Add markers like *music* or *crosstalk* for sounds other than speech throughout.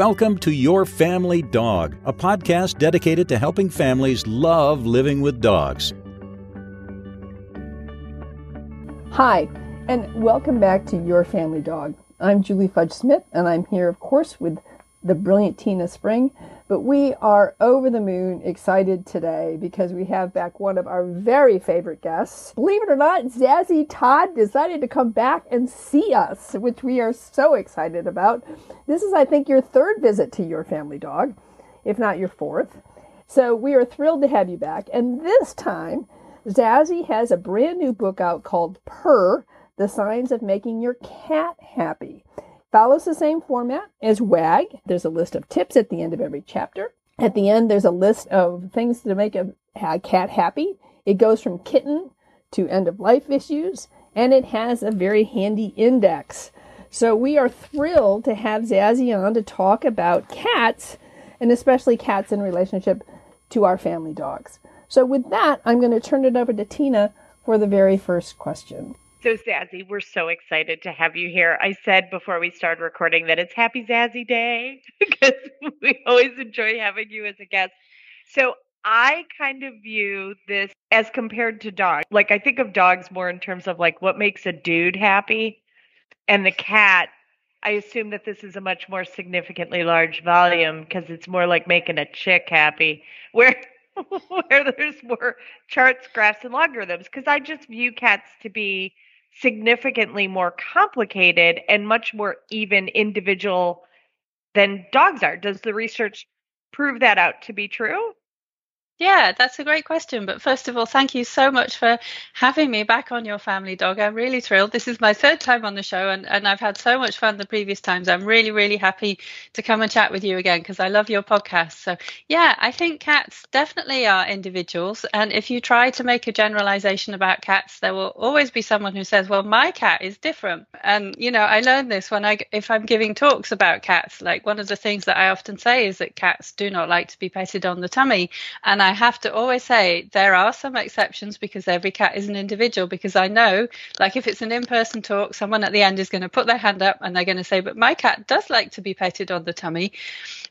welcome to Your Family Dog, a podcast dedicated to helping families love living with dogs. Hi, and welcome back to Your Family Dog. I'm Julie Fudge Smith, and I'm here, of course, with the brilliant Tina Spring. But we are over the moon excited today because we have back one of our very favorite guests. Believe it or not, Zazie Todd decided to come back and see us, which we are so excited about. This is, I think, your third visit to your family dog, if not your fourth. So we are thrilled to have you back. And this time, Zazie has a brand new book out called Purr The Science of Making Your Cat Happy follows the same format as WAG. There's a list of tips at the end of every chapter. At the end, there's a list of things to make a, a cat happy. It goes from kitten to end of life issues, and it has a very handy index. So we are thrilled to have Zazie on to talk about cats, and especially cats in relationship to our family dogs. So with that, I'm going to turn it over to Tina for the very first question. So, Zazie, we're so excited to have you here. I said before we started recording that it's Happy Zazie Day *laughs* because we always enjoy having you as a guest. So, I kind of view this as compared to dogs. Like, I think of dogs more in terms of like what makes a dude happy, and the cat. I assume that this is a much more significantly large volume because it's more like making a chick happy, *laughs* where where there's more charts, graphs, and logarithms. Because I just view cats to be significantly more complicated and much more even individual than dogs are. Does the research prove that out to be true? Yeah, that's a great question. But first of all, thank you so much for having me back on your family dog. I'm really thrilled. This is my third time on the show, and, and I've had so much fun the previous times. I'm really, really happy to come and chat with you again because I love your podcast. So, yeah, I think cats definitely are individuals. And if you try to make a generalization about cats, there will always be someone who says, well, my cat is different. And, you know, I learned this when I, if I'm giving talks about cats, like one of the things that I often say is that cats do not like to be petted on the tummy. And I I have to always say there are some exceptions because every cat is an individual. Because I know, like if it's an in person talk, someone at the end is going to put their hand up and they're going to say, But my cat does like to be petted on the tummy.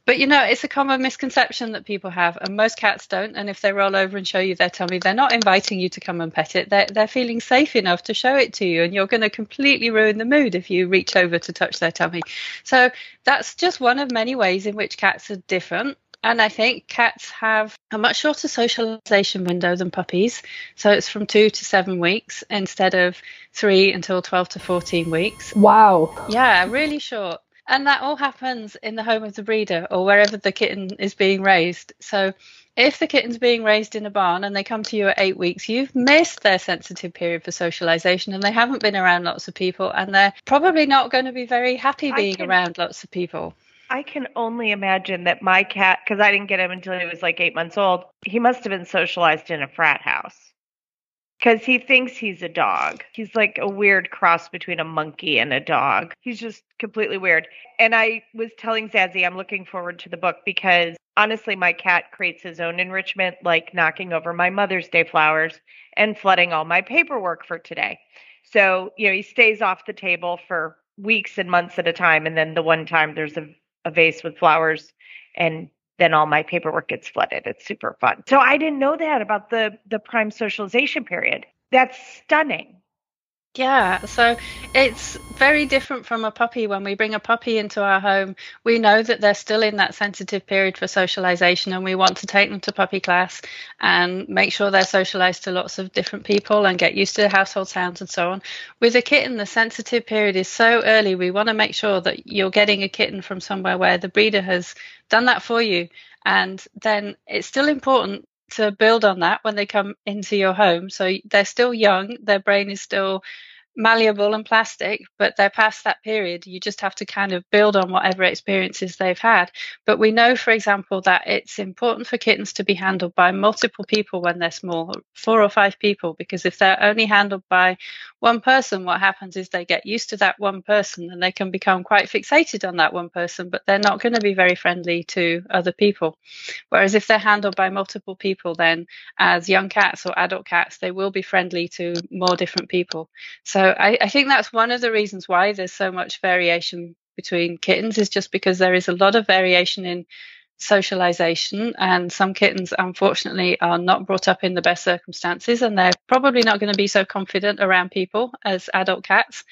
But you know, it's a common misconception that people have, and most cats don't. And if they roll over and show you their tummy, they're not inviting you to come and pet it. They're, they're feeling safe enough to show it to you, and you're going to completely ruin the mood if you reach over to touch their tummy. So that's just one of many ways in which cats are different. And I think cats have a much shorter socialization window than puppies. So it's from two to seven weeks instead of three until 12 to 14 weeks. Wow. Yeah, really short. And that all happens in the home of the breeder or wherever the kitten is being raised. So if the kitten's being raised in a barn and they come to you at eight weeks, you've missed their sensitive period for socialization and they haven't been around lots of people and they're probably not going to be very happy being can, around lots of people. I can only imagine that my cat, because I didn't get him until he was like eight months old, he must have been socialized in a frat house. Because he thinks he's a dog. He's like a weird cross between a monkey and a dog. He's just completely weird. And I was telling Zazie I'm looking forward to the book because honestly, my cat creates his own enrichment, like knocking over my Mother's Day flowers and flooding all my paperwork for today. So, you know, he stays off the table for weeks and months at a time. And then the one time there's a a vase with flowers and then all my paperwork gets flooded. It's super fun. So I didn't know that about the the prime socialization period. That's stunning. Yeah, so it's very different from a puppy. When we bring a puppy into our home, we know that they're still in that sensitive period for socialization, and we want to take them to puppy class and make sure they're socialized to lots of different people and get used to household sounds and so on. With a kitten, the sensitive period is so early, we want to make sure that you're getting a kitten from somewhere where the breeder has done that for you. And then it's still important to build on that when they come into your home. So they're still young, their brain is still malleable and plastic, but they're past that period. You just have to kind of build on whatever experiences they've had. But we know, for example, that it's important for kittens to be handled by multiple people when they're small, four or five people, because if they're only handled by one person, what happens is they get used to that one person and they can become quite fixated on that one person, but they're not going to be very friendly to other people. Whereas if they're handled by multiple people, then as young cats or adult cats, they will be friendly to more different people. So I, I think that's one of the reasons why there's so much variation between kittens is just because there is a lot of variation in socialization and some kittens unfortunately are not brought up in the best circumstances and they're probably not going to be so confident around people as adult cats.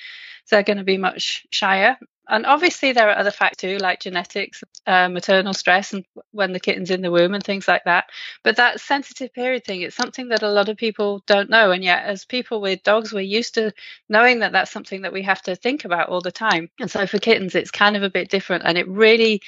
They're going to be much shyer and obviously there are other factors too like genetics uh, maternal stress and when the kitten's in the womb and things like that. But that sensitive period thing it's something that a lot of people don't know. And yet as people with dogs we're used to knowing that that's something that we have to think about all the time. And so for kittens it's kind of a bit different. And it really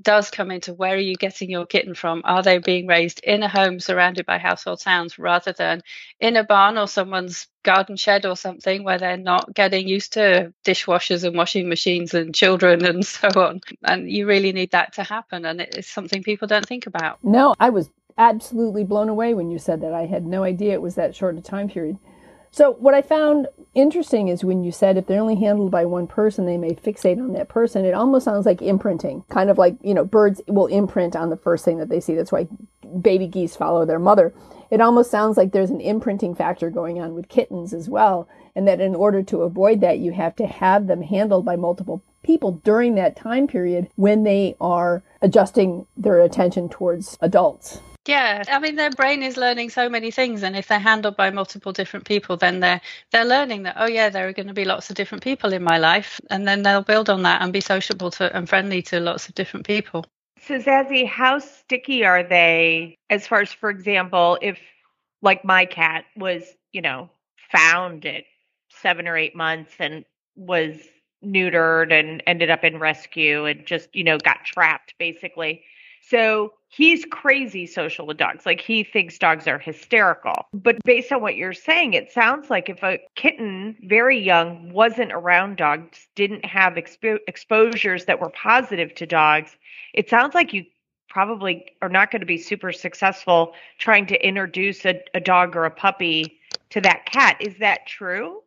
does come into where are you getting your kitten from? Are they being raised in a home surrounded by household sounds rather than in a barn or someone's garden shed or something where they're not getting used to dishwashers and washing machines and children and *laughs* so on? And you really need that to happen. And it's something people don't think about. No, I was absolutely blown away when you said that. I had no idea it was that short a time period. So what I found interesting is when you said if they're only handled by one person, they may fixate on that person. It almost sounds like imprinting, kind of like, you know, birds will imprint on the first thing that they see. That's why baby geese follow their mother. It almost sounds like there's an imprinting factor going on with kittens as well. And that in order to avoid that, you have to have them handled by multiple people during that time period when they are adjusting their attention towards adults. Yeah, I mean their brain is learning so many things, and if they're handled by multiple different people, then they're they're learning that oh yeah, there are going to be lots of different people in my life, and then they'll build on that and be sociable to and friendly to lots of different people. So Zazie, how sticky are they? As far as, for example, if like my cat was, you know, found at seven or eight months and was neutered and ended up in rescue and just, you know, got trapped basically. So he's crazy social with dogs. Like he thinks dogs are hysterical. But based on what you're saying, it sounds like if a kitten, very young, wasn't around dogs, didn't have expo- exposures that were positive to dogs, it sounds like you probably are not going to be super successful trying to introduce a, a dog or a puppy to that cat. Is that true?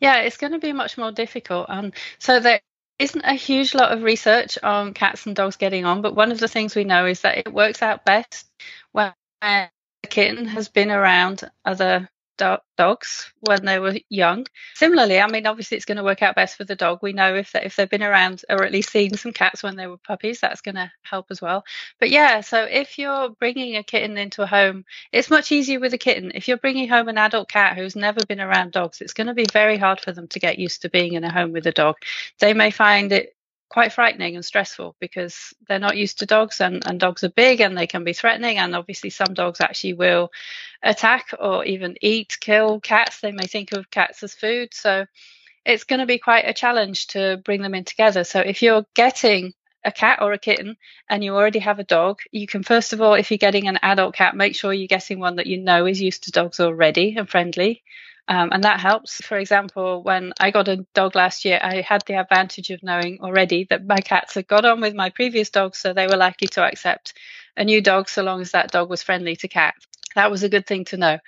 Yeah, it's going to be much more difficult. Um, so there isn't a huge lot of research on cats and dogs getting on, but one of the things we know is that it works out best when a kitten has been around other do- dogs when they were young. Similarly, I mean, obviously, it's going to work out best for the dog. We know if they, if they've been around or at least seen some cats when they were puppies, that's going to help as well. But yeah, so if you're bringing a kitten into a home, it's much easier with a kitten. If you're bringing home an adult cat who's never been around dogs, it's going to be very hard for them to get used to being in a home with a dog. They may find it quite frightening and stressful because they're not used to dogs and, and dogs are big and they can be threatening. And obviously some dogs actually will attack or even eat kill cats. They may think of cats as food. So it's going to be quite a challenge to bring them in together. So if you're getting a cat or a kitten and you already have a dog, you can first of all, if you're getting an adult cat, make sure you're getting one that you know is used to dogs already and friendly. Um, and that helps. For example, when I got a dog last year, I had the advantage of knowing already that my cats had got on with my previous dog, so they were likely to accept a new dog so long as that dog was friendly to cats. That was a good thing to know.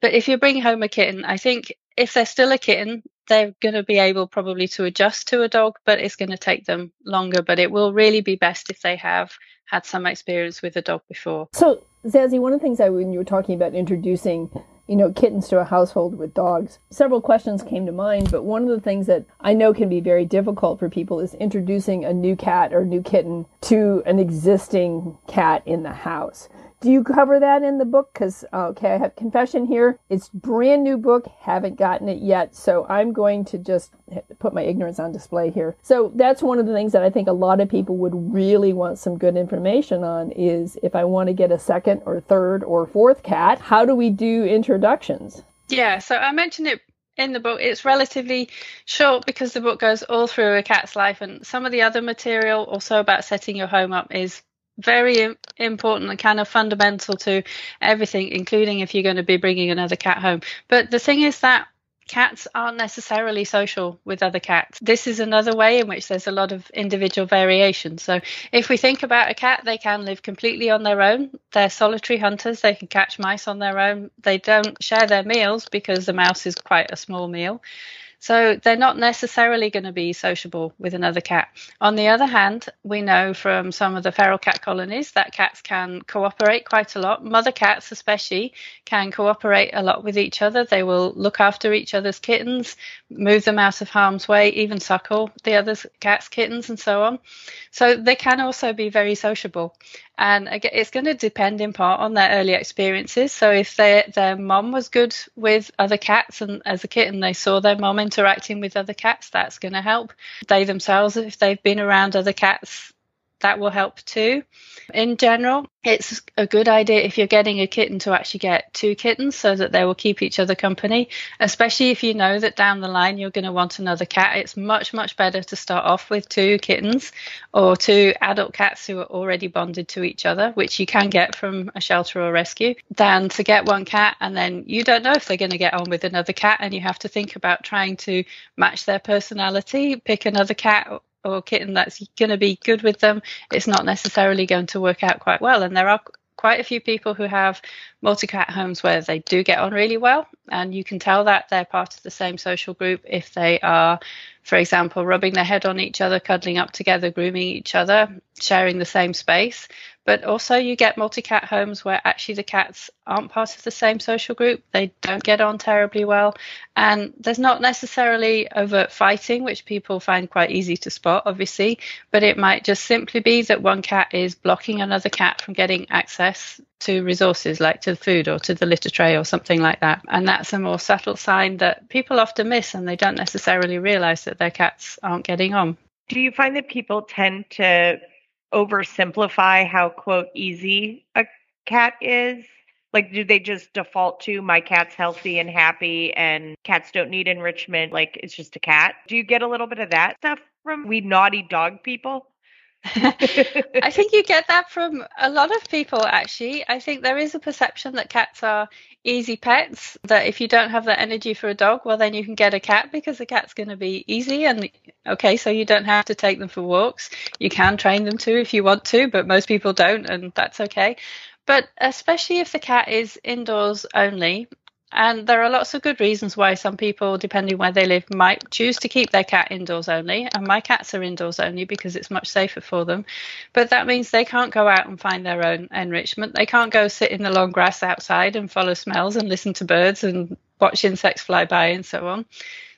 But if you bring home a kitten, I think if they're still a kitten, they're going to be able probably to adjust to a dog, but it's going to take them longer. But it will really be best if they have had some experience with a dog before. So, Zazie, one of the things I, when you were talking about introducing you know, kittens to a household with dogs. Several questions came to mind, but one of the things that I know can be very difficult for people is introducing a new cat or new kitten to an existing cat in the house. Do you cover that in the book? Because, okay, I have confession here. It's brand new book, haven't gotten it yet. So I'm going to just put my ignorance on display here. So that's one of the things that I think a lot of people would really want some good information on is if I want to get a second or third or fourth cat, how do we do introductions? Yeah, so I mentioned it in the book it's relatively short because the book goes all through a cat's life and some of the other material also about setting your home up is very important and kind of fundamental to everything, including if you're going to be bringing another cat home. But the thing is that cats aren't necessarily social with other cats. This is another way in which there's a lot of individual variation. So if we think about a cat, they can live completely on their own. They're solitary hunters. They can catch mice on their own. They don't share their meals because the mouse is quite a small meal. So they're not necessarily going to be sociable with another cat. On the other hand, we know from some of the feral cat colonies that cats can cooperate quite a lot. Mother cats, especially, can cooperate a lot with each other. They will look after each other's kittens, move them out of harm's way, even suckle the other cat's kittens, and so on. So they can also be very sociable. And it's going to depend in part on their early experiences. So if their their mom was good with other cats, and as a kitten they saw their mom interacting with other cats, that's going to help. They themselves, if they've been around other cats, that will help too. In general, it's a good idea if you're getting a kitten to actually get two kittens so that they will keep each other company, especially if you know that down the line you're going to want another cat. It's much, much better to start off with two kittens or two adult cats who are already bonded to each other, which you can get from a shelter or rescue, than to get one cat and then you don't know if they're going to get on with another cat and you have to think about trying to match their personality, pick another cat or kitten that's going to be good with them, it's not necessarily going to work out quite well. And there are quite a few people who have multi cat homes where they do get on really well, and you can tell that they're part of the same social group if they are, for example, rubbing their head on each other, cuddling up together, grooming each other, sharing the same space. But also, you get multi cat homes where actually the cats aren't part of the same social group. They don't get on terribly well. And there's not necessarily overt fighting, which people find quite easy to spot, obviously. But it might just simply be that one cat is blocking another cat from getting access to resources like to the food or to the litter tray or something like that. And that's a more subtle sign that people often miss and they don't necessarily realize that their cats aren't getting on. Do you find that people tend to oversimplify how quote easy a cat is? Like, do they just default to my cat's healthy and happy and cats don't need enrichment? Like, it's just a cat. Do you get a little bit of that stuff from we naughty dog people? *laughs* I think you get that from a lot of people, actually. I think there is a perception that cats are easy pets, that if you don't have that energy for a dog, well, then you can get a cat because the cat's going to be easy. And okay, so you don't have to take them for walks. You can train them to if you want to, but most people don't, and that's okay. But especially if the cat is indoors only, and there are lots of good reasons why some people, depending where they live, might choose to keep their cat indoors only. And my cats are indoors only because it's much safer for them. But that means they can't go out and find their own enrichment. They can't go sit in the long grass outside and follow smells and listen to birds and watch insects fly by and so on.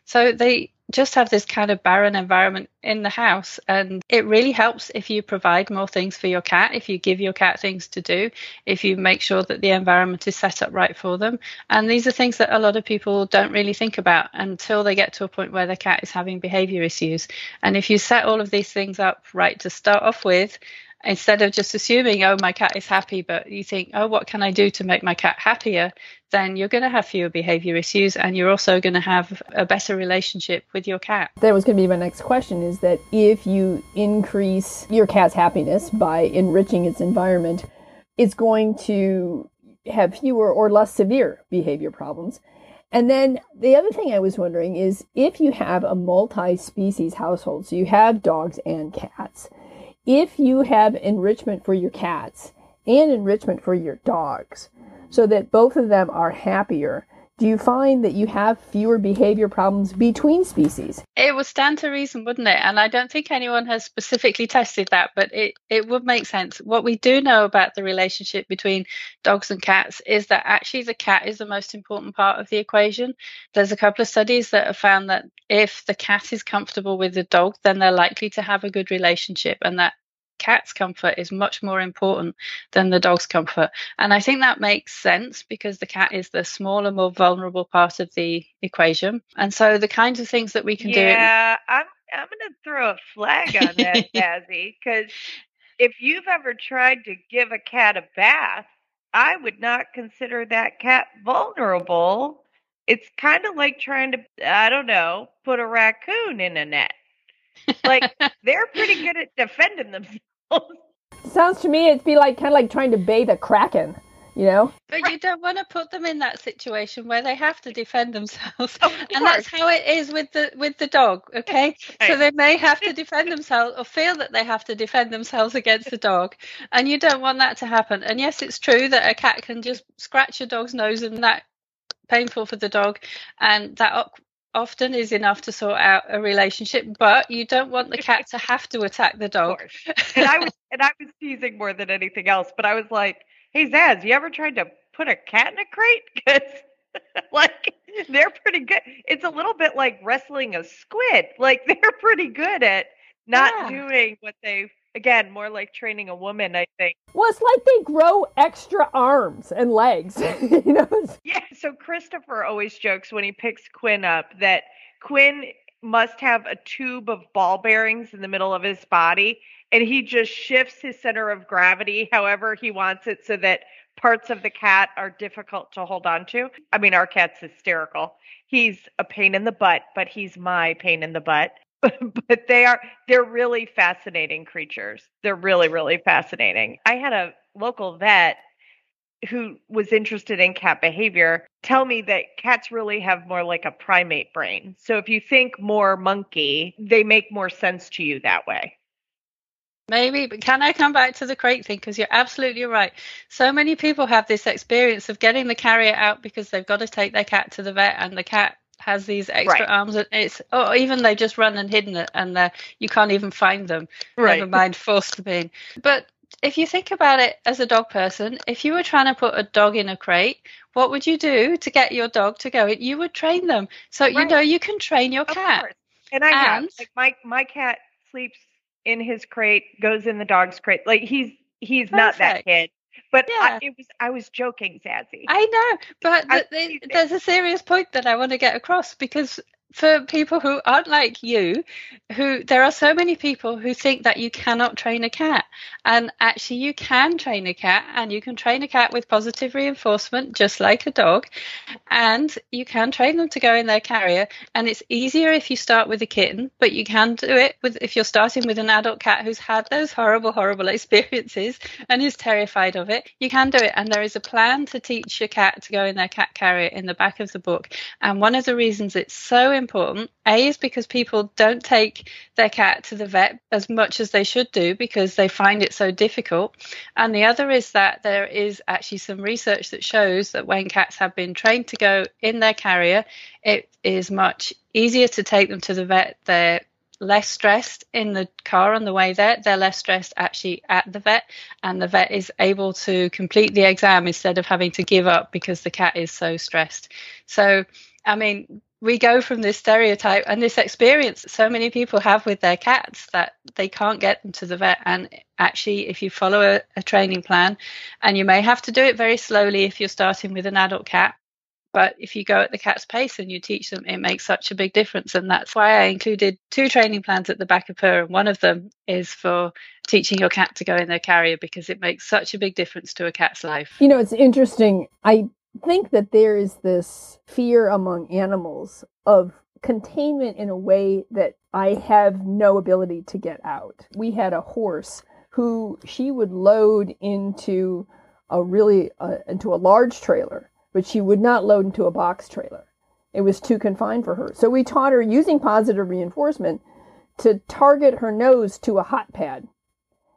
So they just have this kind of barren environment in the house. And it really helps if you provide more things for your cat, if you give your cat things to do, if you make sure that the environment is set up right for them. And these are things that a lot of people don't really think about until they get to a point where their cat is having behavior issues. And if you set all of these things up right to start off with, instead of just assuming, oh, my cat is happy, but you think, oh, what can I do to make my cat happier? Then you're going to have fewer behavior issues and you're also going to have a better relationship with your cat. That was going to be my next question is that if you increase your cat's happiness by enriching its environment, it's going to have fewer or less severe behavior problems. And then the other thing I was wondering is if you have a multi species household, so you have dogs and cats, if you have enrichment for your cats and enrichment for your dogs so that both of them are happier, do you find that you have fewer behavior problems between species? It would stand to reason, wouldn't it? And I don't think anyone has specifically tested that, but it, it would make sense. What we do know about the relationship between dogs and cats is that actually the cat is the most important part of the equation. There's a couple of studies that have found that if the cat is comfortable with the dog, then they're likely to have a good relationship, and that cat's comfort is much more important than the dog's comfort. And I think that makes sense because the cat is the smaller, more vulnerable part of the equation. And so the kinds of things that we can yeah, do. Yeah, I'm I'm gonna throw a flag on that, *laughs* Zazie, because if you've ever tried to give a cat a bath, I would not consider that cat vulnerable. It's kind of like trying to, I don't know, put a raccoon in a net. Like *laughs* they're pretty good at defending themselves. *laughs* Sounds to me it'd be like kind of like trying to bathe a kraken, you know? But you don't want to put them in that situation where they have to defend themselves. *laughs* and that's how it is with the with the dog, okay? Right. So they may have to defend themselves or feel that they have to defend themselves against the dog. And you don't want that to happen. And yes, it's true that a cat can just scratch a dog's nose and that painful for the dog and that often is enough to sort out a relationship, but you don't want the cat to have to attack the dog. and I was *laughs* and I was teasing more than anything else, but I was like, "Hey Zaz, you ever tried to put a cat in a crate? *laughs* Because like they're pretty good. It's a little bit like wrestling a squid. Like *laughs* they're pretty good at not yeah. doing what they again more like training a woman. I think. Well, it's like they grow extra arms and legs. *laughs* you know. Yeah. So Christopher always jokes when he picks Quinn up that Quinn must have a tube of ball bearings in the middle of his body and he just shifts his center of gravity however he wants it so that parts of the cat are difficult to hold on to. I mean, our cat's hysterical. He's a pain in the butt, but he's my pain in the butt. *laughs* but they are they're really fascinating creatures. They're really really fascinating. I had a local vet who was interested in cat behavior tell me that cats really have more like a primate brain. So if you think more monkey, they make more sense to you that way. Maybe, but can I come back to the crate thing? Because you're absolutely right. So many people have this experience of getting the carrier out because they've got to take their cat to the vet, and the cat has these extra right. arms, and it's or even they just run and hidden it, and they you can't even find them. Right. Never mind forced to be. But if you think about it as a dog person, if you were trying to put a dog in a crate, what would you do to get your dog to go? You would train them. So right. you know you can train your cat. And I and, have like my my cat sleeps in his crate, goes in the dog's crate. Like he's he's Perfect. not that kid. But yeah. I, it was I was joking, Zazie. I know, but I, the, the, there's a serious point that I want to get across because for people who aren't like you, who there are so many people who think that you cannot train a cat. And actually, you can train a cat, and you can train a cat with positive reinforcement, just like a dog. And you can train them to go in their carrier. And it's easier if you start with a kitten, but you can do it with if you're starting with an adult cat who's had those horrible, horrible *laughs* experiences and is terrified of it. You can do it. And there is a plan to teach your cat to go in their cat carrier in the back of the book. And one of the reasons it's so. A is because people don't take their cat to the vet as much as they should do because they find it so difficult. And the other is that there is actually some research that shows that when cats have been trained to go in their carrier, it is much easier to take them to the vet. They're less stressed in the car on the way there. They're less stressed actually at the vet, and the vet is able to complete the exam instead of having to give up because the cat is so stressed. So, I mean, we go from this stereotype and this experience that so many people have with their cats that they can't get them to the vet. And actually, if you follow a, a, training plan, and you may have to do it very slowly if you're starting with an adult cat, but if you go at the cat's pace and you teach them, it makes such a big difference. And that's why I included two training plans at the back of her And one of them is for teaching your cat to go in their carrier because it makes such a big difference to a cat's life. You know, it's interesting. I think that there is this fear among animals of containment in a way that I have no ability to get out. We had a horse who she would load into a really uh, into a large trailer, but she would not load into a box trailer. It was too confined for her. So we taught her using positive reinforcement to target her nose to a hot pad.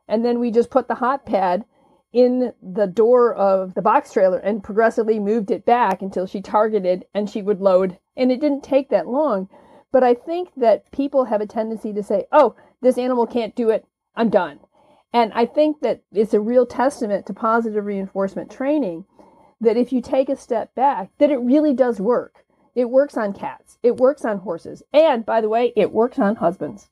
And then we just put the hot pad in the door of the box trailer and progressively moved it back until she targeted and she would load. And it didn't take that long. But I think that people have a tendency to say, oh, this animal can't do it. I'm done. And I think that it's a real testament to positive reinforcement training that if you take a step back, that it really does work. It works on cats. It works on horses. And by the way, it works on husbands.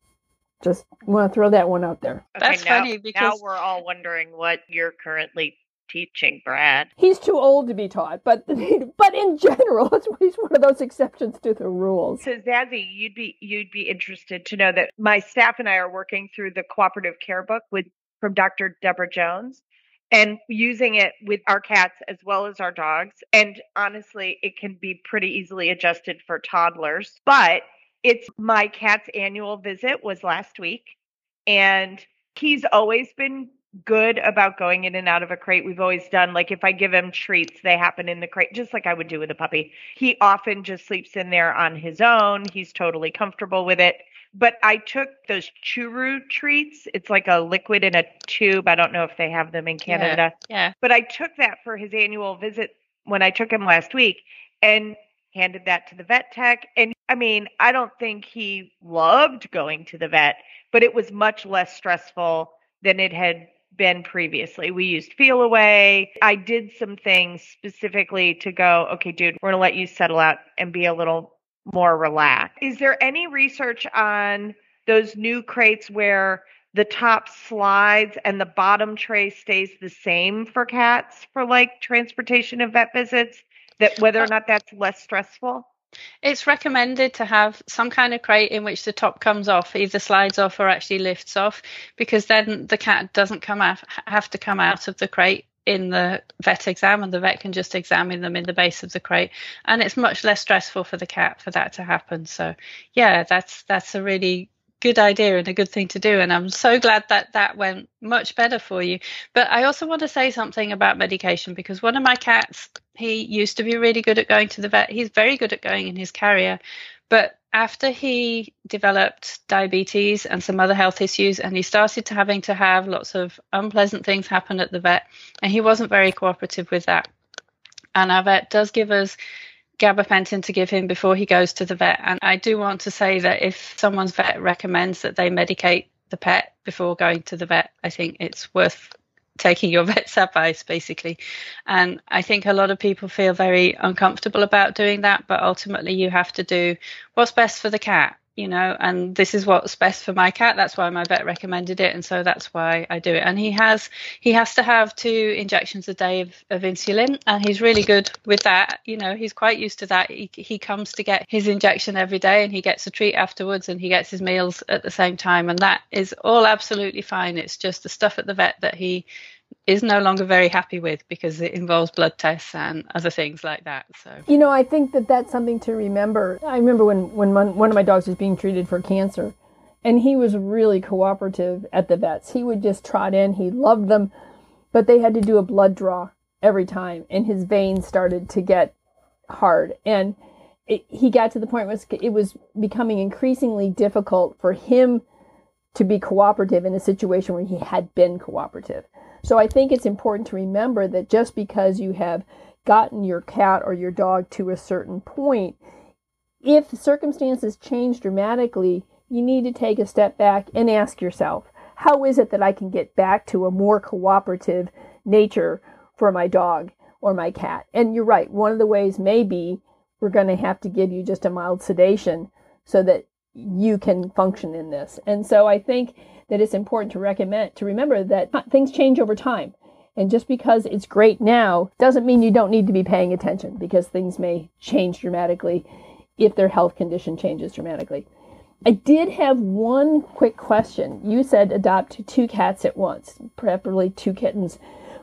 Just want to throw that one out there. Okay, That's now, funny because now we're all wondering what you're currently teaching, Brad. He's too old to be taught, but *laughs* but in general, *laughs* he's one of those exceptions to the rules. So Zazie, you'd be you'd be interested to know that my staff and I are working through the cooperative care book with from Dr. Deborah Jones and using it with our cats as well as our dogs. And honestly, it can be pretty easily adjusted for toddlers, but it's my cat's annual visit was last week and he's always been good about going in and out of a crate. We've always done like if I give him treats, they happen in the crate, just like I would do with a puppy. He often just sleeps in there on his own. He's totally comfortable with it. But I took those churu treats. It's like a liquid in a tube. I don't know if they have them in Canada. Yeah. yeah. But I took that for his annual visit when I took him last week. And handed that to the vet tech. And I mean, I don't think he loved going to the vet, but it was much less stressful than it had been previously. We used Feliway. I did some things specifically to go, okay, dude, we're going to let you settle out and be a little more relaxed. Is there any research on those new crates where the top slides and the bottom tray stays the same for cats for like transportation and vet visits? That whether or uh, not that's less stressful? It's recommended to have some kind of crate in which the top comes off, either slides off or actually lifts off, because then the cat doesn't come out, have to come out of the crate in the vet exam, and the vet can just examine them in the base of the crate, and it's much less stressful for the cat for that to happen. So, yeah, that's that's a really good idea and a good thing to do and i'm so glad that that went much better for you but i also want to say something about medication because one of my cats he used to be really good at going to the vet. He's very good at going in his carrier. But after he developed diabetes and some other health issues and he started to having to have lots of unpleasant things happen at the vet and he wasn't very cooperative with that. And our vet does give us gabapentin to give him before he goes to the vet. And I do want to say that if someone's vet recommends that they medicate the pet before going to the vet, I think it's worth taking your *laughs* vet's advice basically. And i think a lot of people feel very uncomfortable about doing that but ultimately you have to do what's best for the cat you know, and this is what's best for my cat. That's why my vet recommended it, and so that's why I do it. And he has he has to have two injections a day of, of insulin, and he's really good with that. You know, he's quite used to that. He he comes to get his injection every day, and he gets a treat afterwards, and he gets his meals at the same time, and that is all absolutely fine. It's just the stuff at the vet that he is no longer very happy with because it involves blood tests and other things like that. So you know, I think that that's something to remember. I remember when when one of my dogs was being treated for cancer, and he was really cooperative at the vets. He would just trot in. He loved them, but they had to do a blood draw every time, and his veins started to get hard and. It, he got to the point where it was becoming increasingly difficult for him to be cooperative in a situation where he had been cooperative. So I think it's important to remember that just because you have gotten your cat or your dog to a certain point, if circumstances change dramatically, you need to take a step back and ask yourself, how is it that I can get back to a more cooperative nature for my dog or my cat? And you're right, one of the ways may be we're going to have to give you just a mild sedation so that you can function in this. And so I think that it's important to recommend to remember that things change over time. And just because it's great now doesn't mean you don't need to be paying attention because things may change dramatically if their health condition changes dramatically. I did have one quick question. You said adopt two cats at once, preferably two kittens,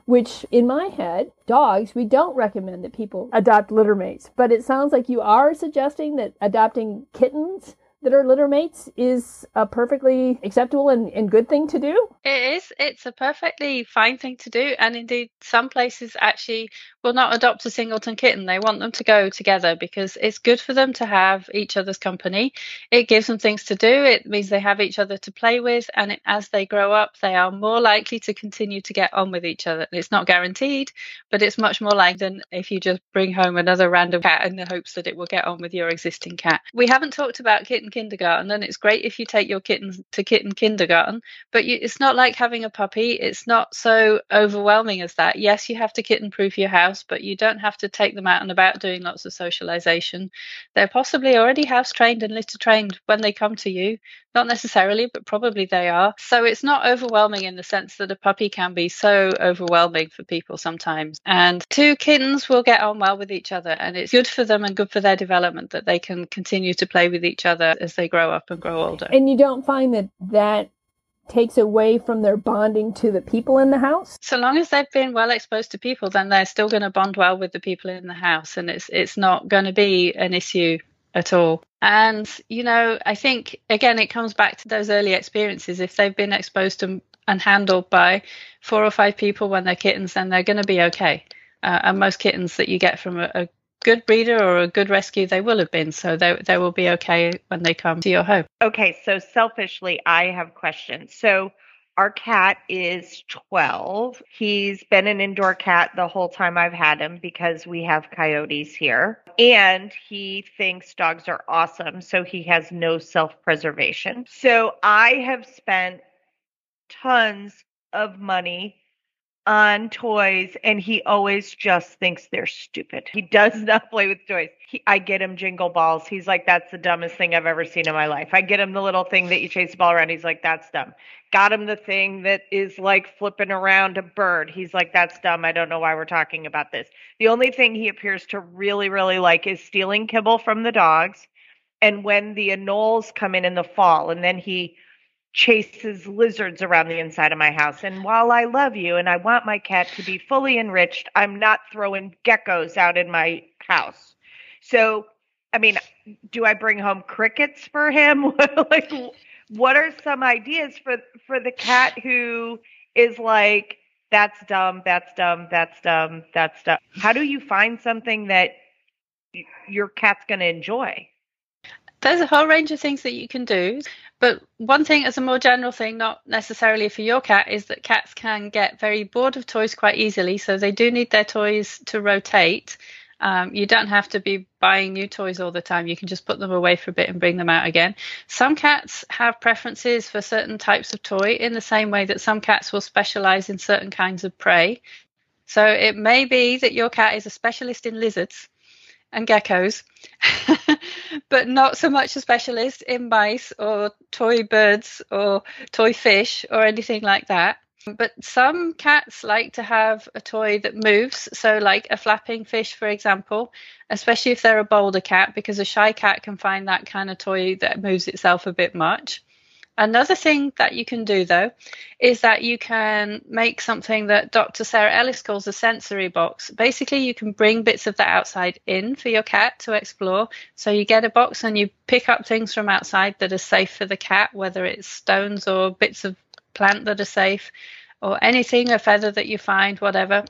which in my head, dogs, we don't recommend that people adopt litter mates. But it sounds like you are suggesting that adopting kittens that are litter mates is a perfectly acceptable and, and good thing to do? It is. It's a perfectly fine thing to do. And indeed, some places actually will not adopt a singleton kitten. They want them to go together because it's good for them to have each other's company. It gives them things to do. It means they have each other to play with. And it, as they grow up, they are more likely to continue to get on with each other. It's not guaranteed, but it's much more likely than if you just bring home another random cat in the hopes that it will get on with your existing cat. We haven't talked about kitten kindergarten, and it's great if you take your kittens to kitten kindergarten, but you, it's not like having a puppy. It's not so overwhelming as that. Yes, you have to kitten proof your house, but you don't have to take them out and about doing lots of socialization. They're possibly already house trained and litter trained when they come to you. Not necessarily, but probably they are. So it's not overwhelming in the sense that a puppy can be so overwhelming for people sometimes. And two kittens will get on well with each other, and it's good for them and good for their development that they can continue to play with each other as they grow up and grow older. And you don't find that that takes away from their bonding to the people in the house? So long as they've been well exposed to people, then they're still going to bond well with the people in the house, and it's it's not going to be an issue at all. And you know, I think again, it comes back to those early experiences. If they've been exposed to and handled by four or five people when they're kittens, then they're going to be okay. Uh, and most kittens that you get from a, a good breeder or a good rescue, they will have been. So they, they will be okay when they come to your home. Okay, so selfishly, I have questions. So Our cat is 12. He's been an indoor cat the whole time I've had him because we have coyotes here. And he thinks dogs are awesome, so he has no self preservation. So I have spent tons of money on toys and he always just thinks they're stupid. He does *laughs* not play with toys. He, I get him jingle balls. He's like, that's the dumbest thing I've ever seen in my life. I get him the little thing that you chase the ball around. He's like, that's dumb. Got him the thing that is like flipping around a bird. He's like, that's dumb. I don't know why we're talking about this. The only thing he appears to really, really like is stealing kibble from the dogs. And when the anoles come in in the fall, and then he chases lizards around the inside of my house. And while I love you and I want my cat to be fully enriched, I'm not throwing geckos out in my house. So, I mean, do I bring home crickets for him? *laughs* like what are some ideas for for the cat who is like that's dumb, that's dumb, that's dumb, that's dumb. How do you find something that your cat's going to enjoy? There's a whole range of things that you can do. But one thing, as a more general thing, not necessarily for your cat, is that cats can get very bored of toys quite easily. So they do need their toys to rotate. Um, you don't have to be buying new toys all the time. You can just put them away for a bit and bring them out again. Some cats have preferences for certain types of toy in the same way that some cats will specialize in certain kinds of prey. So it may be that your cat is a specialist in lizards and geckos, *laughs* but not so much a specialist in mice or toy birds or toy fish or anything like that. But some cats like to have a toy that moves, so like a flapping fish, for example, especially if they're a bolder cat, because a shy cat can find that kind of toy that moves itself a bit much. Another thing that you can do though is that you can make something that Dr. Sarah Ellis calls a sensory box. Basically, you can bring bits of the outside in for your cat to explore. So you get a box and you pick up things from outside that are safe for the cat, whether it's stones or bits of plant that are safe or anything, a feather that you find, whatever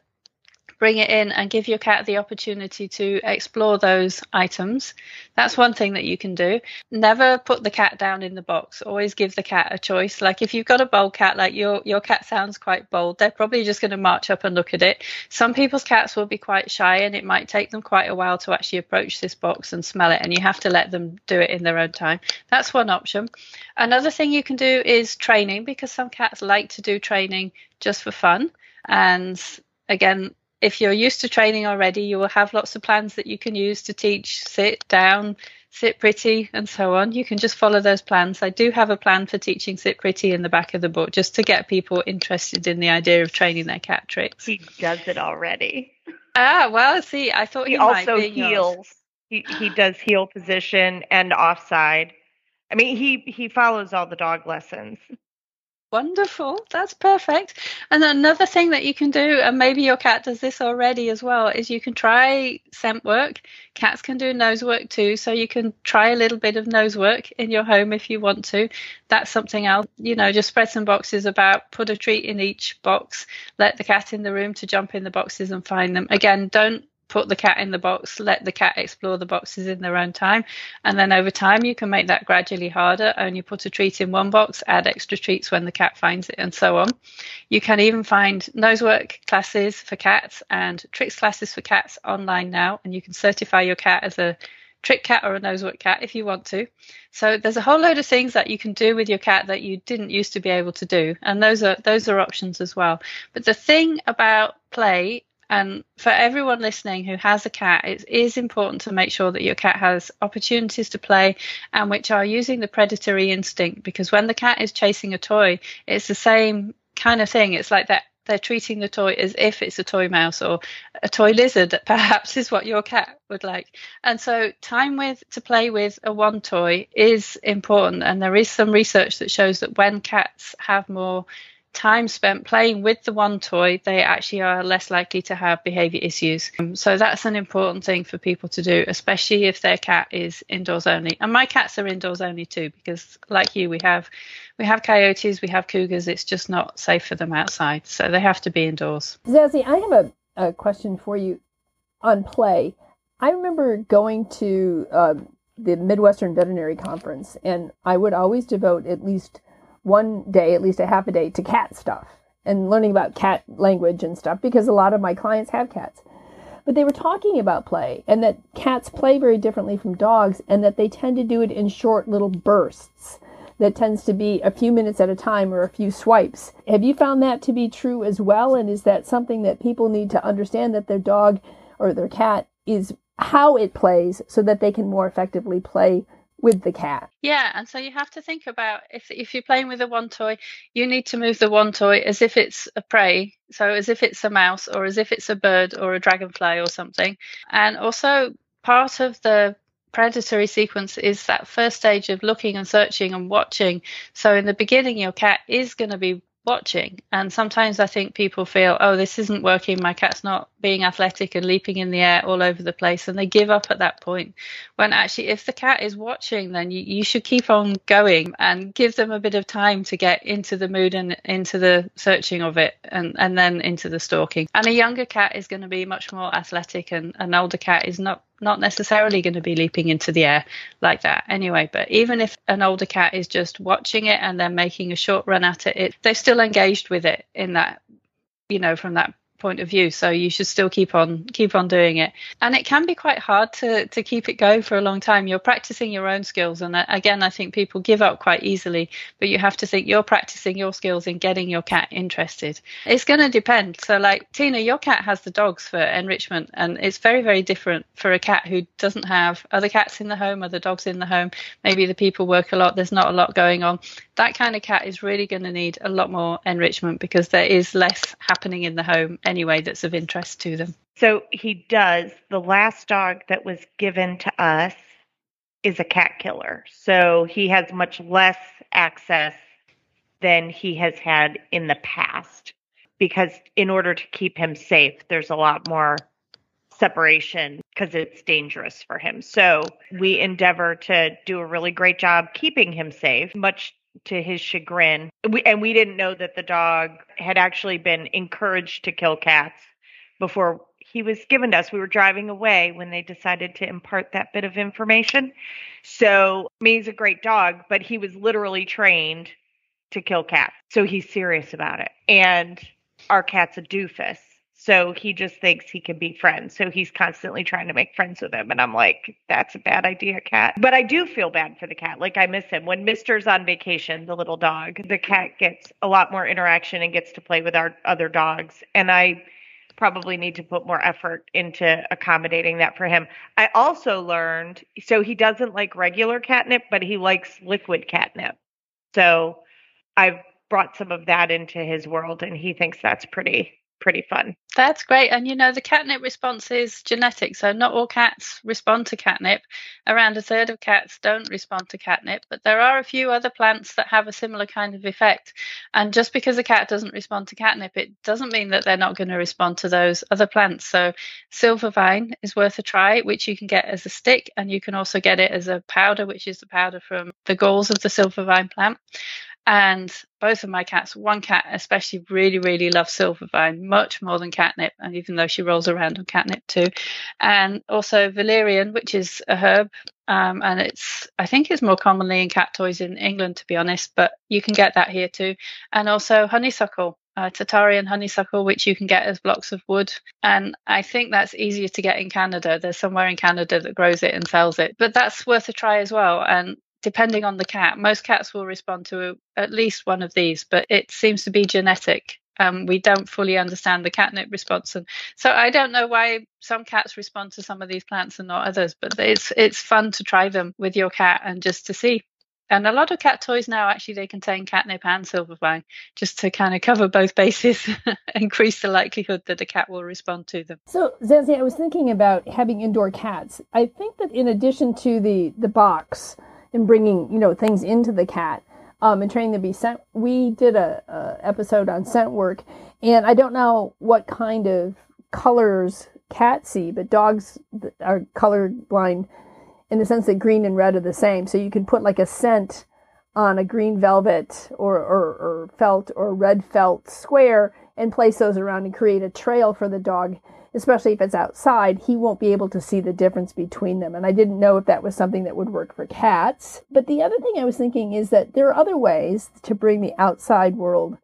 bring it in and give your cat the opportunity to explore those items. That's one thing that you can do. Never put the cat down in the box. Always give the cat a choice. Like if you've got a bold cat, like your your cat sounds quite bold, they're probably just going to march up and look at it. Some people's cats will be quite shy and it might take them quite a while to actually approach this box and smell it and you have to let them do it in their own time. That's one option. Another thing you can do is training because some cats like to do training just for fun and again if you're used to training already, you will have lots of plans that you can use to teach sit down, sit pretty, and so on. You can just follow those plans. I do have a plan for teaching sit pretty in the back of the book just to get people interested in the idea of training their cat tricks. He does it already. Ah, well, see, I thought he, he also heels. He he does heel position and offside. I mean, he he follows all the dog lessons. Wonderful. That's perfect. And another thing that you can do, and maybe your cat does this already as well, is you can try scent work. Cats can do nose work too. So you can try a little bit of nose work in your home if you want to. That's something else. You know, just spread some boxes about, put a treat in each box, let the cat in the room to jump in the boxes and find them. Again, don't put the cat in the box, let the cat explore the boxes in their own time. And then over time, you can make that gradually harder. Only put a treat in one box, add extra treats when the cat finds it, and so on. You can even find nosework classes for cats and tricks classes for cats online now. And you can certify your cat as a trick cat or a nosework cat if you want to. So there's a whole load of things that you can do with your cat that you didn't used to be able to do, and those are those are options as well. But the thing about play and for everyone listening who has a cat, it is important to make sure that your cat has opportunities to play and which are using the predatory instinct because when the cat is chasing a toy, it's the same kind of thing. It's like that they're treating the toy as if it's a toy mouse or a toy lizard that *laughs* perhaps is what your cat would like. And so time with to play with a wand toy is important and there is some research that shows that when cats have more time spent playing with the wand toy, they actually are less likely to have behavior issues. Um, so that's an important thing for people to do, especially if their cat is indoors only. And my cats are indoors only too, because like you, we have we have coyotes, we have cougars. It's just not safe for them outside, so they have to be indoors. Zazie, I have a, a question for you on play. I remember going to uh, the Midwestern Veterinary Conference, and I would always devote at least one day, at least a half a day, to cat stuff and learning about cat language and stuff because a lot of my clients have cats. But they were talking about play and that cats play very differently from dogs and that they tend to do it in short little bursts that tends to be a few minutes at a time or a few swipes. Have you found that to be true as well? And is that something that people need to understand that their dog or their cat is how it plays so that they can more effectively play with the cat. Yeah, and so you have to think about if if you're playing with a wand toy, you need to move the wand toy as if it's a prey, so as if it's a mouse or as if it's a bird or a dragonfly or something. And also part of the predatory sequence is that first stage of looking and searching and watching. So in the beginning your cat is going to be watching. And sometimes I think people feel, oh, this isn't working. My cat's not being athletic and leaping in the air all over the place. And they give up at that point. When actually, if the cat is watching, then you, you should keep on going and give them a bit of time to get into the mood and into the searching of it and, and then into the stalking. And a younger cat is going to be much more athletic and an older cat is not not necessarily going to be leaping into the air like that anyway. But even if an older cat is just watching it and then making a short run at it, it they're still engaged with it in that, you know, from that point of view. So you should still keep on keep on doing it. And it can be quite hard to to keep it going for a long time. You're practicing your own skills, and uh, again, I think people give up quite easily. But you have to think you're practicing your skills in getting your cat interested. It's going to depend. So, like Tina, your cat has the dogs for enrichment, and it's very very different for a cat who doesn't have other cats in the home, other dogs in the home. Maybe the people work a lot. There's not a lot going on. That kind of cat is really going to need a lot more enrichment because there is less happening in the home anyway that's of interest to them. So he does. The last dog that was given to us is a cat killer. So he has much less access than he has had in the past because in order to keep him safe, there's a lot more separation because it's dangerous for him. So we endeavor to do a really great job keeping him safe, much to his chagrin. We, and we didn't know that the dog had actually been encouraged to kill cats before he was given to us. We were driving away when they decided to impart that bit of information. So, he's a great dog, but he was literally trained to kill cats. So he's serious about it. And our cat's a doofus. So he just thinks he can be friends. So he's constantly trying to make friends with him. And I'm like, that's a bad idea, cat. But I do feel bad for the cat. Like I miss him. When Mister's on vacation, the little dog, the cat gets a lot more interaction and gets to play with our other dogs. And I probably need to put more effort into accommodating that for him. I also learned so he doesn't like regular catnip, but he likes liquid catnip. So I've brought some of that into his world and he thinks that's pretty pretty fun. That's great. And you know, the catnip response is genetic. So not all cats respond to catnip. Around a third of cats don't respond to catnip, but there are a few other plants that have a similar kind of effect. And just because a cat doesn't respond to catnip, it doesn't mean that they're not going to respond to those other plants. So silver vine is worth a try, which you can get as a stick, and you can also get it as a powder, which is the powder from the galls of the silver vine plant. And both of my cats, one cat especially, really, really loves silvervine much more than catnip, and even though she rolls around on catnip too. And also valerian, which is a herb, um, and it's I think it's more commonly in cat toys in England, to be honest, but you can get that here too. And also honeysuckle, uh, Tatarian honeysuckle, which you can get as blocks of wood. And I think that's easier to get in Canada. There's somewhere in Canada that grows it and sells it, but that's worth a try as well. And depending on the cat, most cats will respond to at least one of these, but it seems to be genetic. Um, we don't fully understand the catnip response, and so I don't know why some cats respond to some of these plants and not others. But it's it's fun to try them with your cat and just to see. And a lot of cat toys now actually they contain catnip and silvervine, just to kind of cover both bases, *laughs* increase the likelihood that a cat will respond to them. So Zazie, I was thinking about having indoor cats. I think that in addition to the the box and bringing you know things into the cat um, and training to be scent. We did a, a episode on scent work, and I don't know what kind of colors cats see, but dogs are color blind in the sense that green and red are the same. So you can put like a scent on a green velvet or, or, or felt or red felt square and place those around and create a trail for the dog, especially if it's outside, he won't be able to see the difference between them. And I didn't know if that was something that would work for cats. But the other thing I was thinking is that there are other ways to bring the outside world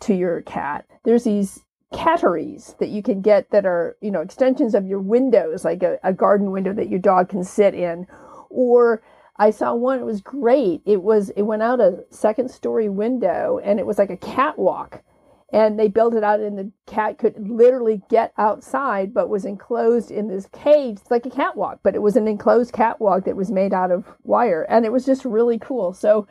to your cat. There's these catteries that you can get that are, you know, extensions of your windows, like a, a garden window that your dog can sit in. Or I saw one, it was great. It was, it went out a second story window and it was like a catwalk. And they built it out and the cat could literally get outside, but was enclosed in this cage. It's like a catwalk, but it was an enclosed catwalk that was made out of wire. And it was just really cool. So,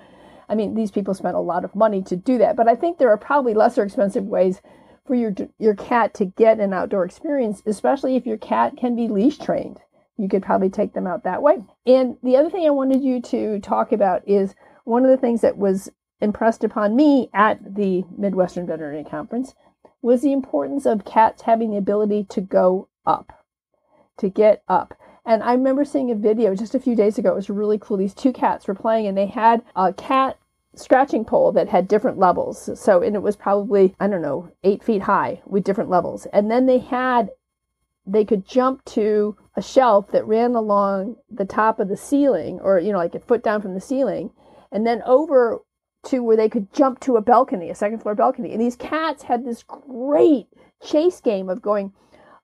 I mean, these people spent a lot of money to do that, but I think there are probably lesser expensive ways for your your cat to get an outdoor experience, especially if your cat can be leash trained. You could probably take them out that way. And the other thing I wanted you to talk about is one of the things that was impressed upon me at the Midwestern Veterinary Conference was the importance of cats having the ability to go up, to get up. And I remember seeing a video just a few days ago. It was really cool. These two cats were playing, and they had a cat scratching pole that had different levels. So, and it was probably, I don't know, eight feet high with different levels. And then they had, they could jump to a shelf that ran along the top of the ceiling or, you know, like a foot down from the ceiling and then over to where they could jump to a balcony, a second floor balcony. And these cats had this great chase game of going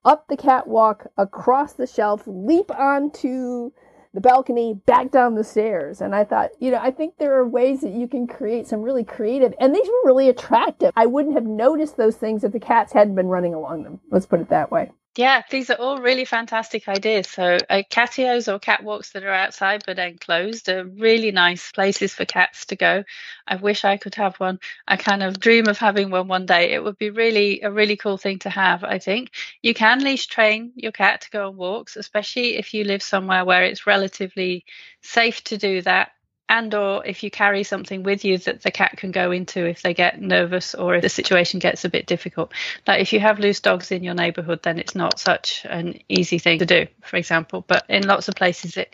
up the catwalk, across the shelf, leap onto the balcony, back down the stairs. And I thought, you know, I think there are ways that you can create some really creative, and these were really attractive. I wouldn't have noticed those things if the cats hadn't been running along them. Let's put it that way. Yeah, these are all really fantastic ideas. So, uh, catios or catwalks that are outside but enclosed are really nice places for cats to go. I wish I could have one. I kind of dream of having one one day. It would be really a really cool thing to have, I think. You can leash train your cat to go on walks, especially if you live somewhere where it's relatively safe to do that and or if you carry something with you that the cat can go into if they get nervous or if the situation gets a bit difficult like if you have loose dogs in your neighborhood then it's not such an easy thing to do for example but in lots of places it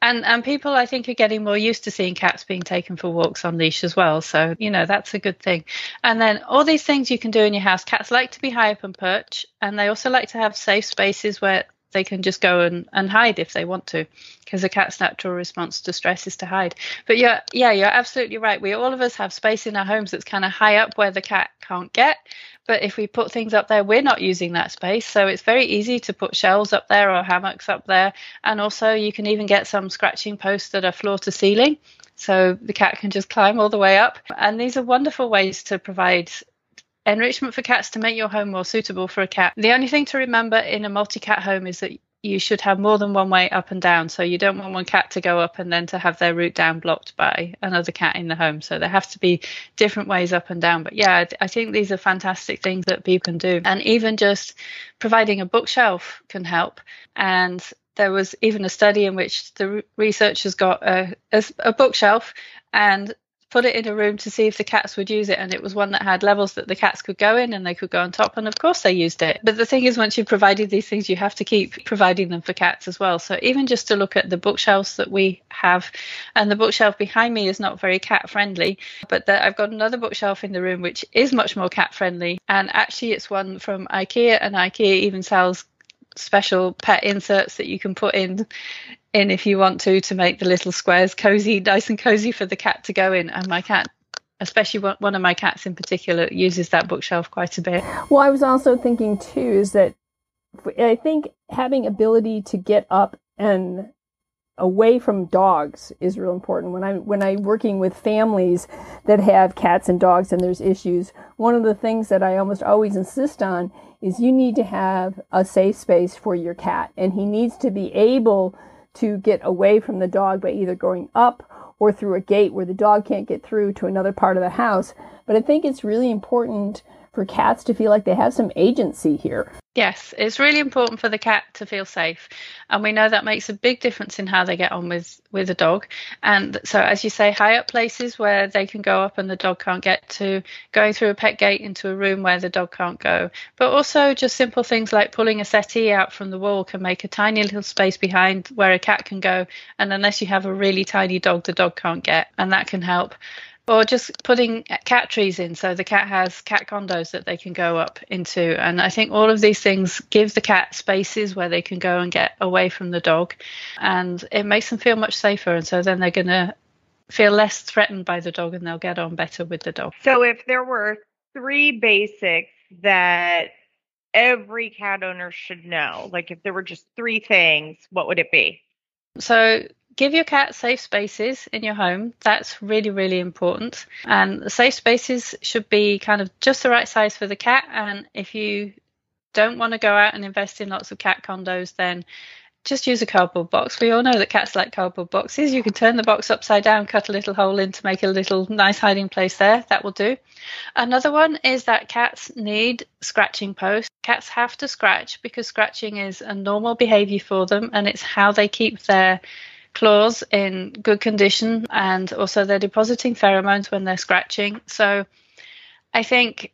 and and people I think are getting more used to seeing cats being taken for walks on leash as well. So you know that's a good thing. And then all these things you can do in your house. Cats like to be high up and perch, and they also like to have safe spaces where they can just go and, and hide if they want to because a cat's natural response to stress is to hide. But yeah yeah you're absolutely right. We all of us have space in our homes that's kind of high up where the cat can't get. But if we put things up there we're not using that space. So it's very easy to put shelves up there or hammocks up there. And also you can even get some scratching posts that are floor to ceiling. So the cat can just climb all the way up. And these are wonderful ways to provide enrichment for cats to make your home more suitable for a cat. The only thing to remember in a multi cat home is that you should have more than one way up and down. So you don't want one cat to go up and then to have their route down blocked by another cat in the home. So there have to be different ways up and down. But yeah, I think these are fantastic things that people can do. And even just providing a bookshelf can help. And there was even a study in which the researchers got a, a, a bookshelf and put it in a room to see if the cats would use it and it was one that had levels that the cats could go in and they could go on top and of course they used it. But the thing is once you've provided these things you have to keep providing them for cats as well. So even just to look at the bookshelves that we have and the bookshelf behind me is not very cat friendly but the, i've got another bookshelf in the room which is much more cat friendly and actually it's one from ikea and ikea even sells special pet inserts that you can put in in if you want to to make the little squares cozy, nice and cozy for the cat to go in. And my cat, especially one of my cats in particular, uses that bookshelf quite a bit. Well, I was also thinking too is that I think having ability to get up and away from dogs is real important. When I'm when I'm working with families that have cats and dogs and there's issues, one of the things that I almost always insist on is you need to have a safe space for your cat and he needs to be able to get away from the dog by either going up or through a gate where the dog can't get through to another part of the house. But I think it's really important for cats to feel like they have some agency here. Yes, it's really important for the cat to feel safe, and we know that makes a big difference in how they get on with with a dog. And so, as you say, high up places where they can go up and the dog can't get to, going through a pet gate into a room where the dog can't go. But also, just simple things like pulling a settee out from the wall can make a tiny little space behind where a cat can go. And unless you have a really tiny dog, the dog can't get, and that can help or just putting cat trees in so the cat has cat condos that they can go up into. And i think all of these things give the cat spaces where they can go and get away from the dog. And it makes them feel much safer and so then they're going to feel less threatened by the dog and they'll get on better with the dog. So if there were three basics that every cat owner should know like if there were just three things what would it be? So give your cat safe spaces in your home. That's really, really important. And the safe spaces should be kind of just the right size for the cat. And if you don't want to go out and invest in lots of cat condos, then just use a cardboard box. We all know that cats like cardboard boxes. You can turn the box upside down, cut a little hole in to make a little nice hiding place there. That will do. Another one is that cats need scratching posts. Cats have to scratch because scratching is a normal behavior for them and it's how they keep their claws in good condition and also they're depositing pheromones when they're scratching. So I think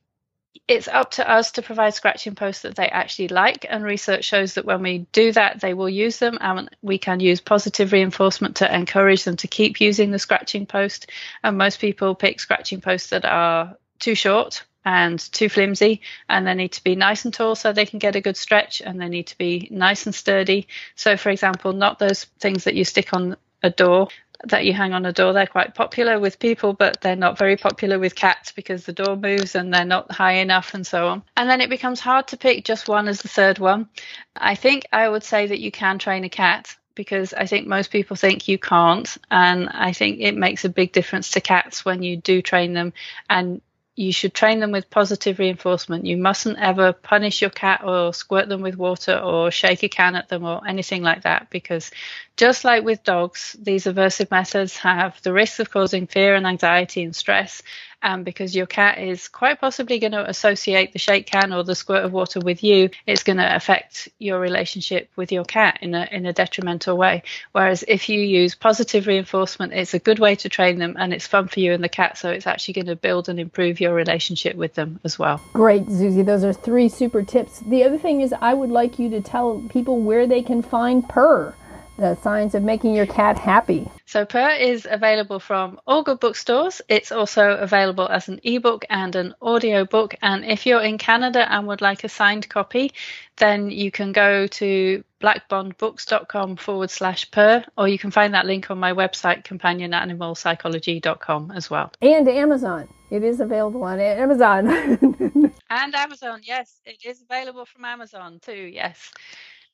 it's up to us to provide scratching posts that they actually like and research shows that when we do that they will use them and we can use positive reinforcement to encourage them to keep using the scratching post and most people pick scratching posts that are too short and too flimsy and they need to be nice and tall so they can get a good stretch and they need to be nice and sturdy. So for example not those things that you stick on a door that you hang on a door. They're quite popular with people but they're not very popular with cats because the door moves and they're not high enough and so on. And then it becomes hard to pick just one as the third one. I think i would say that you can train a cat because I think most people think you can't. And I think it makes a big difference to cats when you do train them and you should train them with positive reinforcement. You mustn't ever punish your cat or squirt them with water or shake a can at them or anything like that because just like with dogs, these aversive methods have the risk of causing fear and anxiety and stress and because your cat is quite possibly going to associate the shake can or the squirt of water with you, it's going to affect your relationship with your cat in a in a detrimental way. Whereas if you use positive reinforcement, it's a good way to train them and it's fun for you and the cat, so it's actually going to build and improve your relationship with them as well. Great, Zazie. Those are three super tips. The other thing is I would like you to tell people where they can find Purr the science of making your cat happy. So Purr is available from all good bookstores. It's also available as an ebook and an audio book. And if you're in Canada and would like a signed copy, then you can go to blackbondbooks.com forward slash Purr, or you can find that link on my website, companionanimalpsychology.com as well. And Amazon. It is available on Amazon. *laughs* and Amazon, yes. It is available from Amazon too, yes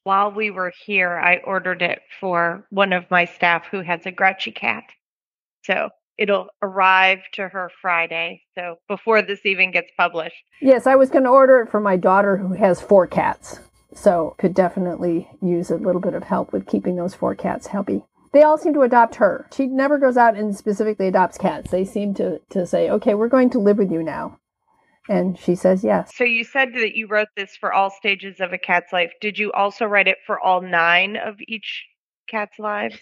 while we were here, I ordered it for one of my staff who has a grouchy cat. So it'll arrive to her Friday. So before this even gets published. Yes, I was going to order it for my daughter who has four cats. So could definitely use a little bit of help with keeping those four cats happy. They all seem to adopt her. She never goes out and specifically adopts cats. They seem to, to say, okay, we're going to live with you now. And she says yes. So you said that you wrote this for all stages of a cat's life. Did you also write it for all nine of each cat's lives?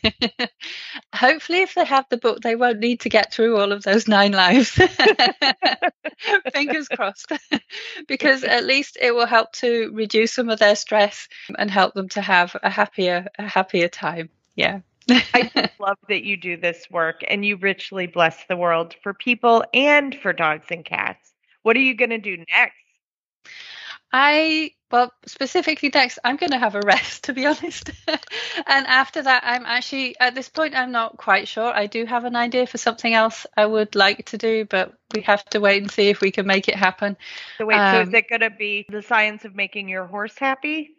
*laughs* Hopefully, if they have the book, they won't need to get through all of those nine lives. *laughs* Fingers crossed. *laughs* because at least it will help to reduce some of their stress and help them to have a happier, a happier time. Yeah. I just love that you do this work and you richly bless the world for people and for dogs and cats. What are you going to do next? I well specifically next I'm going to have a rest to be *laughs* honest. and after that I'm actually at this point I'm not quite sure. I do have an idea for something else I would like to do but we have to wait and see if we can make it happen. So wait, um, so is um, it going to be the science of making your horse happy?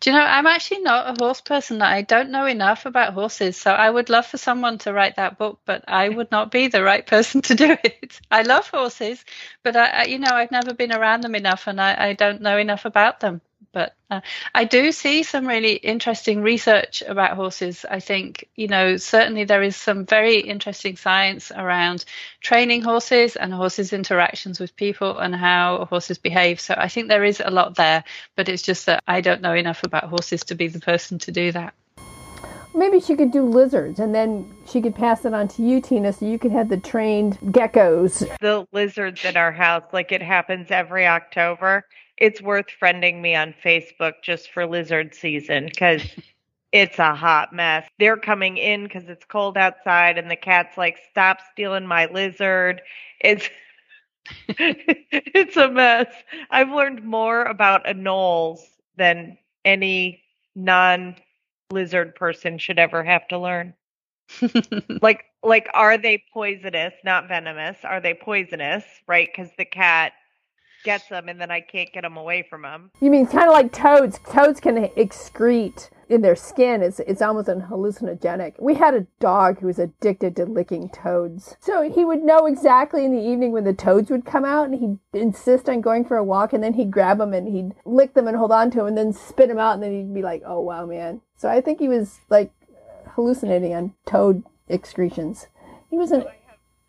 Do you know, I'm actually not a horse person. I don't know enough about horses. So I would love for someone to write that book, but I would not be the right person to do it. I love horses, but I, you know, I've never been around them enough and I, I don't know enough about them. But uh, I do see some really interesting research about horses. I think, you know, certainly there is some very interesting science around training horses and horses' interactions with people and how horses behave. So I think there is a lot there, but it's just that I don't know enough about horses to be the person to do that. Maybe she could do lizards and then she could pass it on to you, Tina, so you could have the trained geckos. The lizards in our house, like it happens every October it's worth friending me on Facebook just for lizard season because *laughs* it's a hot mess. They're coming in because it's cold outside, and the cat's like, "Stop stealing my lizard." It's *laughs* it's a mess. I've learned more about anoles than any non lizard person should ever have to learn. *laughs* like like are they poisonous, not venomous? Are they poisonous, right? Cuz the cat gets them and then I can't get them away from them. You mean kind of like toads? Toads can excrete in their skin. It's it's almost an hallucinogenic. We had a dog who was addicted to licking toads. So he would know exactly in the evening when the toads would come out and he'd insist on going for a walk and then he'd grab them and he'd lick them and hold on to them and then spit them out and then he'd be like, "Oh wow, man." So I think he was like hallucinating on toad excretions. He was an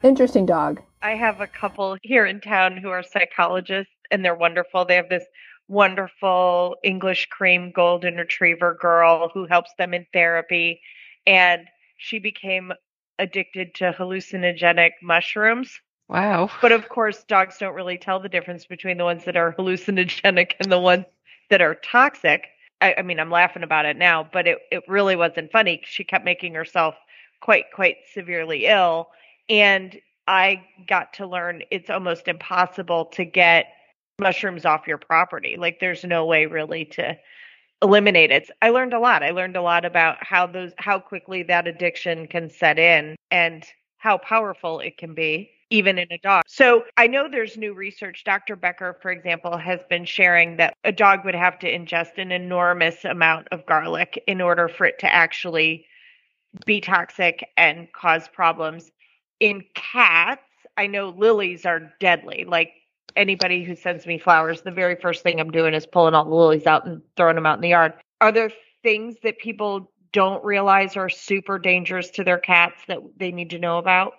interesting dog. I have a couple here in town who are psychologists and they're wonderful. They have this wonderful English cream golden retriever girl who helps them in therapy. And she became addicted to hallucinogenic mushrooms. Wow. But of course, dogs don't really tell the difference between the ones that are *laughs* hallucinogenic and the ones that are toxic. I, I mean, I'm laughing about it now, but it, it really wasn't funny. She kept making herself quite, quite severely ill. And I got to learn it's almost impossible to get mushrooms off your property. Like there's no way really to eliminate it. I learned a lot. I learned a lot about how those how quickly that addiction can set in and how powerful it can be even in a dog. So I know there's new research. Dr. Becker, for example, has been sharing that a dog would have to ingest an enormous amount of garlic in order for it to actually be toxic and cause problems in cats, I know lilies are deadly. Like anybody who sends me flowers, the very first thing I'm doing is pulling all the lilies out and throwing them out in the yard. Are there things that people don't realize are super dangerous to their cats that they need to know about?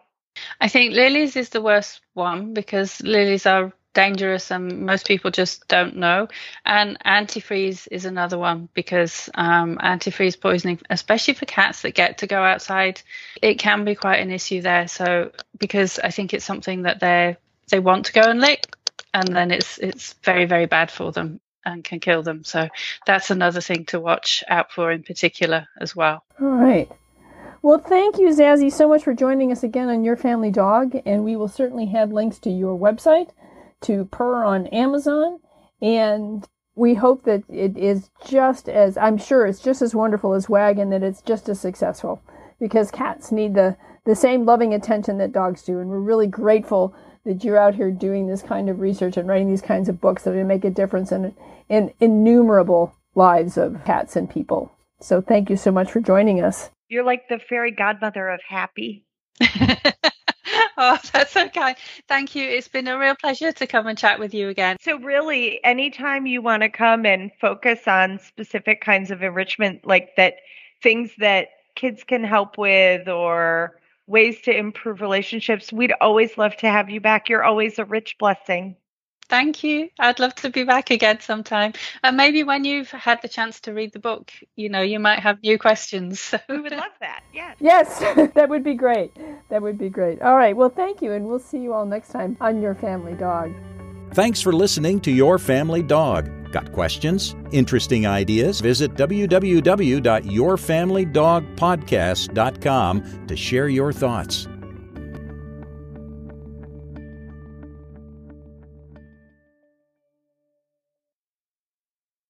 I think lilies is the worst one because lilies are dangerous and most people just don't know. And antifreeze is another one because um, antifreeze poisoning, especially for cats that get to go outside, it can be quite an issue there. So because I think it's something that they they want to go and lick, and then it's it's very very bad for them and can kill them. So that's another thing to watch out for in particular as well. All right. Well, thank you, Zazie, so much for joining us again on Your Family Dog. And we will certainly have links to your website, to Purr on Amazon. And we hope that it is just as, I'm sure it's just as wonderful as Wagon, that it's just as successful because cats need the, the same loving attention that dogs do. And we're really grateful that you're out here doing this kind of research and writing these kinds of books that are going to make a difference in, in innumerable lives of cats and people. So thank you so much for joining us. You're like the fairy godmother of happy. *laughs* *laughs* oh, that's okay. Thank you. It's been a real pleasure to come and chat with you again. So, really, anytime you want to come and focus on specific kinds of enrichment, like that, things that kids can help with or ways to improve relationships, we'd always love to have you back. You're always a rich blessing. Thank you. I'd love to be back again sometime. And maybe when you've had the chance to read the book, you know, you might have new questions. *laughs* we would love that. Yeah. Yes, *laughs* that would be great. That would be great. All right. Well, thank you. And we'll see you all next time on Your Family Dog. Thanks for listening to Your Family Dog. Got questions? Interesting ideas? Visit www.yourfamilydogpodcast.com to share your thoughts.